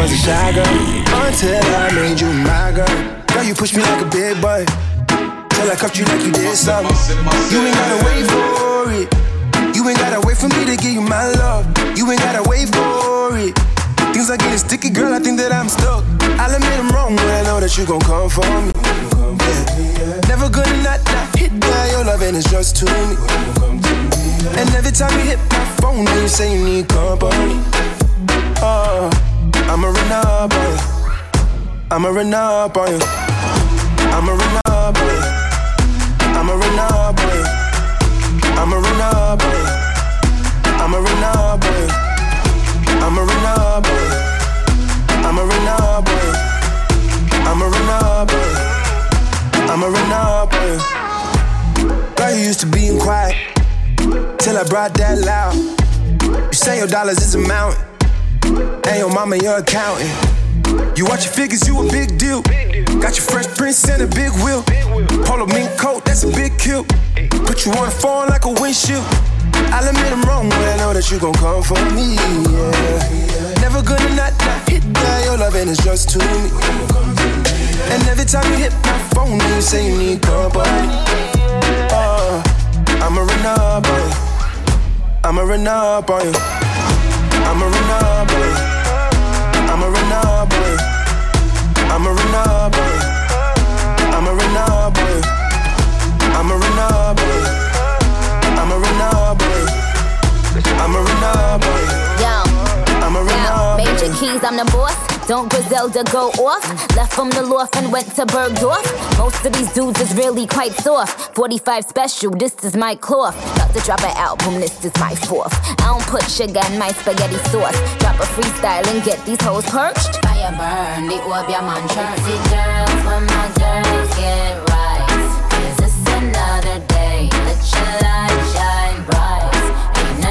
was a shy girl until I made you my girl. Girl, you push me like a big boy. Till I cuffed you like you did something. You ain't gotta wait for it. You ain't gotta wait for me to give you my love. You ain't gotta wait for it. Things are getting sticky, girl. I think that I'm stuck. I'll admit I'm wrong, but I know that you gon' come for me. Yeah. Never gonna not, not hit that. Your loving is just too me. And every time you hit my phone, you say you need company. Oh, I'ma run up on you. I'ma run up on you. I'ma run up on you. I'ma run up on you. I'ma run up on you. I'ma run up on you. I'ma run up on you. I'ma run up on you. I'ma run up on you. I'ma run up on you. Girl, you used to being quiet till I brought that loud. You say your dollars is a mountain, and your mama your accountant. You watch your figures, you a big deal. Got your fresh prince and a big wheel. Polo mink coat, that's a big kill. Put you on the phone like a windshield. I'll admit I'm wrong, but I know that you gon' come for me. Yeah. Never gonna not, not hit that. Your loving is just too me. And every time you hit my phone, you say you need company. On you. I'ma run up on you. I'ma run up on you. I'm a Renegade. I'm a Renegade. Don't Griselda go off? Left from the loft and went to Bergdorf. Most of these dudes is really quite soft. 45 special, this is my cloth. About to drop an album, this is my fourth. I don't put sugar in my spaghetti sauce. Drop a freestyle and get these hoes perched. Fire burn, the orb your man Jersey girls, when my girls get right. 'Cause it's another day, let your light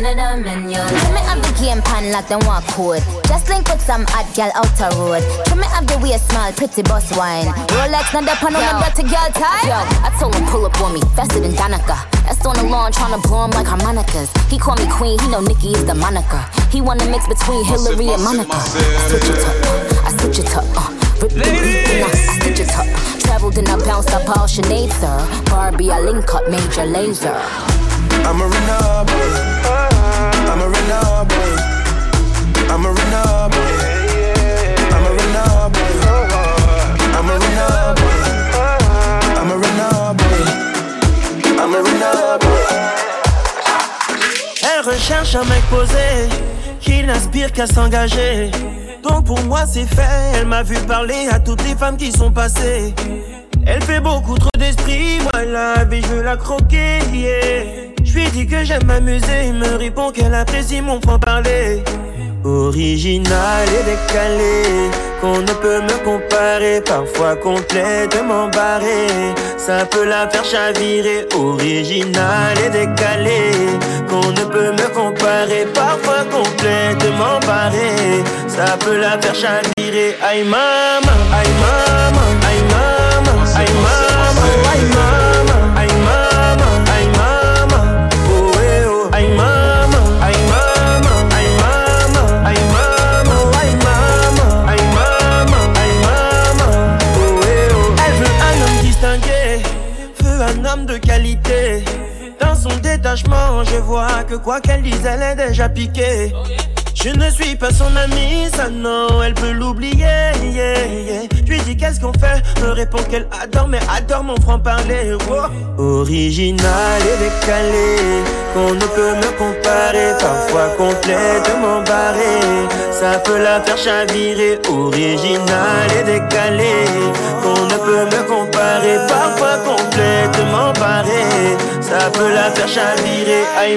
none of them in your Trim me up the game pan like them walk code. Just link with some hot gal outer road. Trim me up the way small, pretty boss wine. Rolex, not the pan on the dirty girl tie. Yo, I told him pull up on me, faster than Danica. That's on the lawn tryna blow him like harmonicas. He call me queen, he know Nikki is the moniker. He wanna mix between Hillary and Monica. I switch it up, uh, I switch it up, uh. Rip the beat, then I I stitch it up. Traveled and I bounced up all Sinead, sir. Barbie, I link up major laser. I'ma run up I'm a. I'm a. I'm a Elle recherche un mec posé qui n'aspire qu'à s'engager. Donc pour moi c'est fait, elle m'a vu parler à toutes les femmes qui sont passées. Elle fait beaucoup trop d'esprit, moi la vie je veux la croquer. Yeah. Je lui dis que j'aime m'amuser, il me répond qu'elle apprécie mon franc-parler. Original et décalé, qu'on ne peut me comparer, parfois complètement barré. Ça peut la faire chavirer, original et décalé, qu'on ne peut me comparer, parfois complètement barré. Ça peut la faire chavirer, aïe maman, aïe maman, quoi qu'elle dise, elle est déjà piquée. Je ne suis pas son amie, ça non, elle peut l'oublier. Yeah, yeah. Je lui dis qu'est-ce qu'on fait, me répond qu'elle adore, mais adore mon franc-parler. Original et décalé, qu'on ne peut me comparer, parfois complètement barré. Ça peut la faire chavirer, original et décalé, qu'on ne peut me comparer, parfois complètement barré. Ça peut la faire chavirer, aïe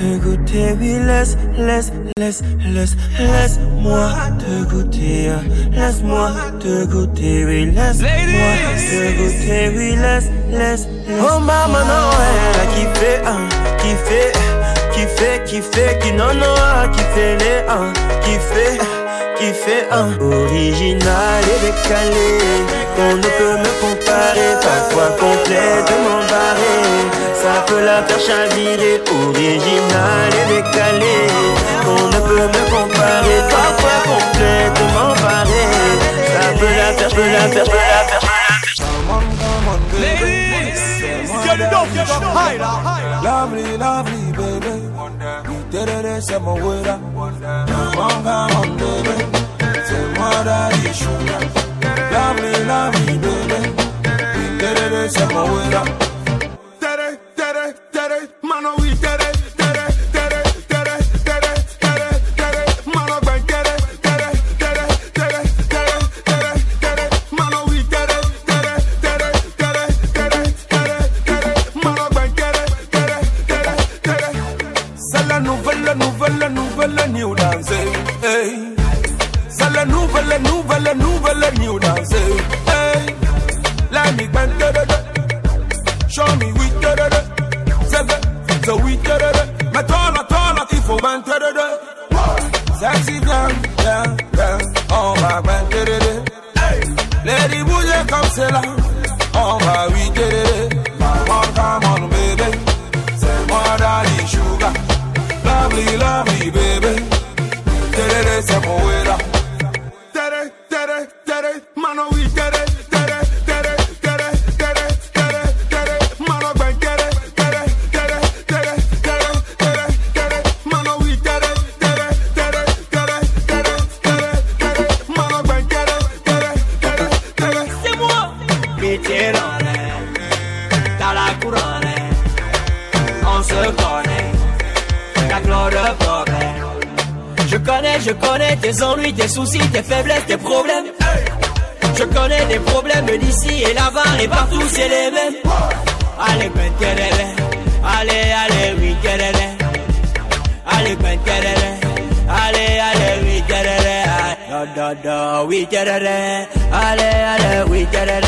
eh eh te goûter, oui, laisse, laisse, laisse, laisse, laisse-moi te goûter, laisse-moi te goûter, oui, laisse-moi te goûter, oui, laisse, laisse, Oh maman, non, elle a kiffé, hein, kiffé, kiffé, kiffé, qui non, non, kiffé les, hein, kiffé fait un original et décalé qu'on ne peut me comparer, parfois barré. La faire chavirer, original et décalé qu'on ne peut me comparer, parfois complètement barré. Ça peut la faire, je peux la faire, je peux la faire, je la faire. Lovely, lovely, baby. You did it, say my way Come on, come on, baby. Say my daddy, sugar. Lovely, lovely, baby. You did it, nouvelle, nouvelle, nouvelle new dance. Hey. C'est la nouvelle, nouvelle, nouvelle new dance. Hey. Let me bend da da. Show me we da da da. C'est the we da da da. Bend da da da. Sexy girl, yeah, yeah. On va bend da da da. Lady Bouille come c'est là. On va oui da da connais, je connais tes ennuis, tes soucis, tes faiblesses, tes problèmes. Je connais des problèmes d'ici et là-bas et partout c'est les mêmes. Allez, ben, allez, allez, oui, Allez, ben, allez, allez, oui, da da da, oui, da da allez, allez, oui, da da.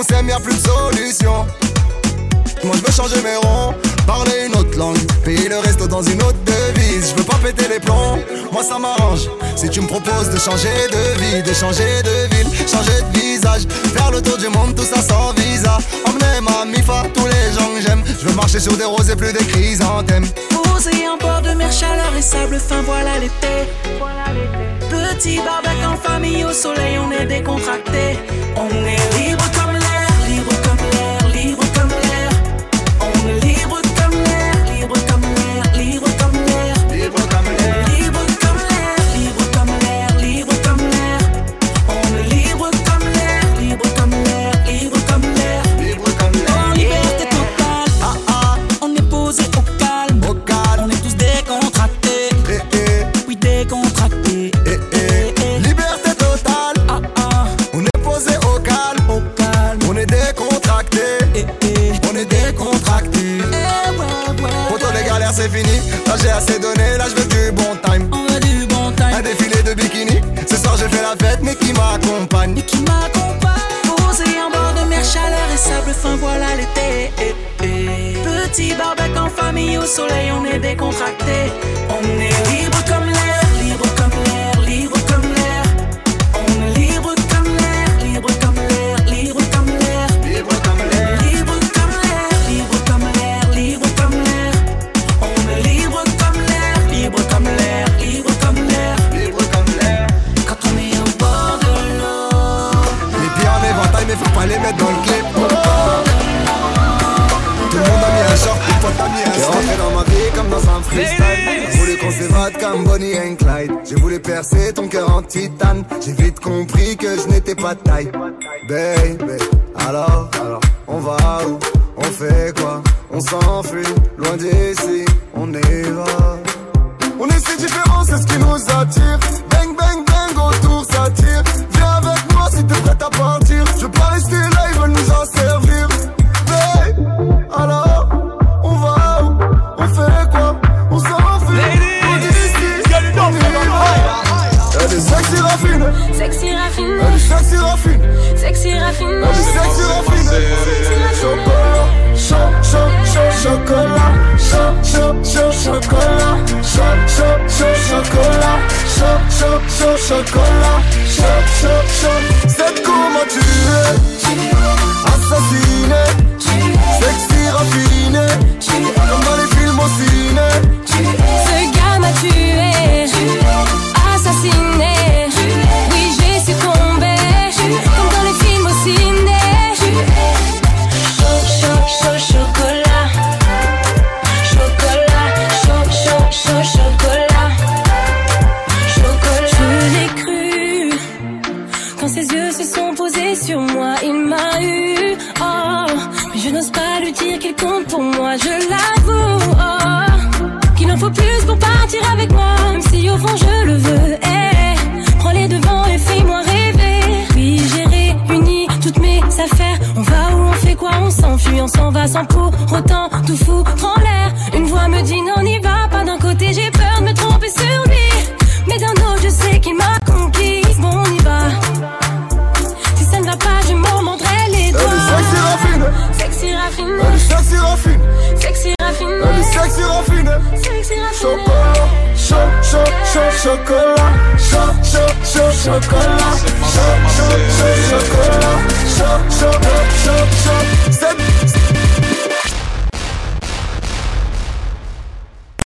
qu'on s'aime, y'a plus de solution. Moi je veux changer mes ronds, parler une autre langue, payer le reste dans une autre devise. Je veux pas péter les plombs, moi ça m'arrange. Si tu me proposes de changer de vie, de changer de ville, changer de visage, faire le tour du monde, tout ça sans visa. Emmener ma mifa, tous les gens que j'aime. Je veux marcher sur des roses et plus des chrysanthèmes. Posé en bord de mer, chaleur et sable fin, voilà l'été. Voilà Petit barbec en famille, au soleil, on est décontracté. On est au soleil, on est décontracté. On est libre comme Percer ton cœur en titane. J'ai vite compris que je n'étais pas taille. Baby, alors, alors, on va où? On fait quoi? On s'enfuit, loin d'ici, on y va. On est si différents, c'est ce qui nous attire. Bang, bang, bang, autour ça tire. Viens avec moi si t'es prête à partir. Je veux pas rester là, des sexy raffines, sexy raffines. Chocolat, chaud, chaud, chaud, chocolat. Chaud, chaud, chaud, chocolat. Chaud, chaud, chaud, chocolat. Chaud, chaud, chaud, chocolat. Chaud, chaud, chaud. Pas lui dire qu'il compte pour moi, je l'avoue. Oh, qu'il en faut plus pour partir avec moi, même si au fond je le veux. Eh, prends les devants et fais-moi rêver. Puis j'ai réuni toutes mes affaires. On va où on fait quoi, on s'enfuit, on s'en va sans pour autant tout foutre en l'air. Une voix me dit non, n'y va pas. D'un côté, j'ai peur de me tromper sur lui. Mais d'un autre, je sais qu'il m'a conquise. chocolat, chaud, chaud, chaud, chocolat, chaud, chaud, chaud, chocolat, chaud, chaud, chaud,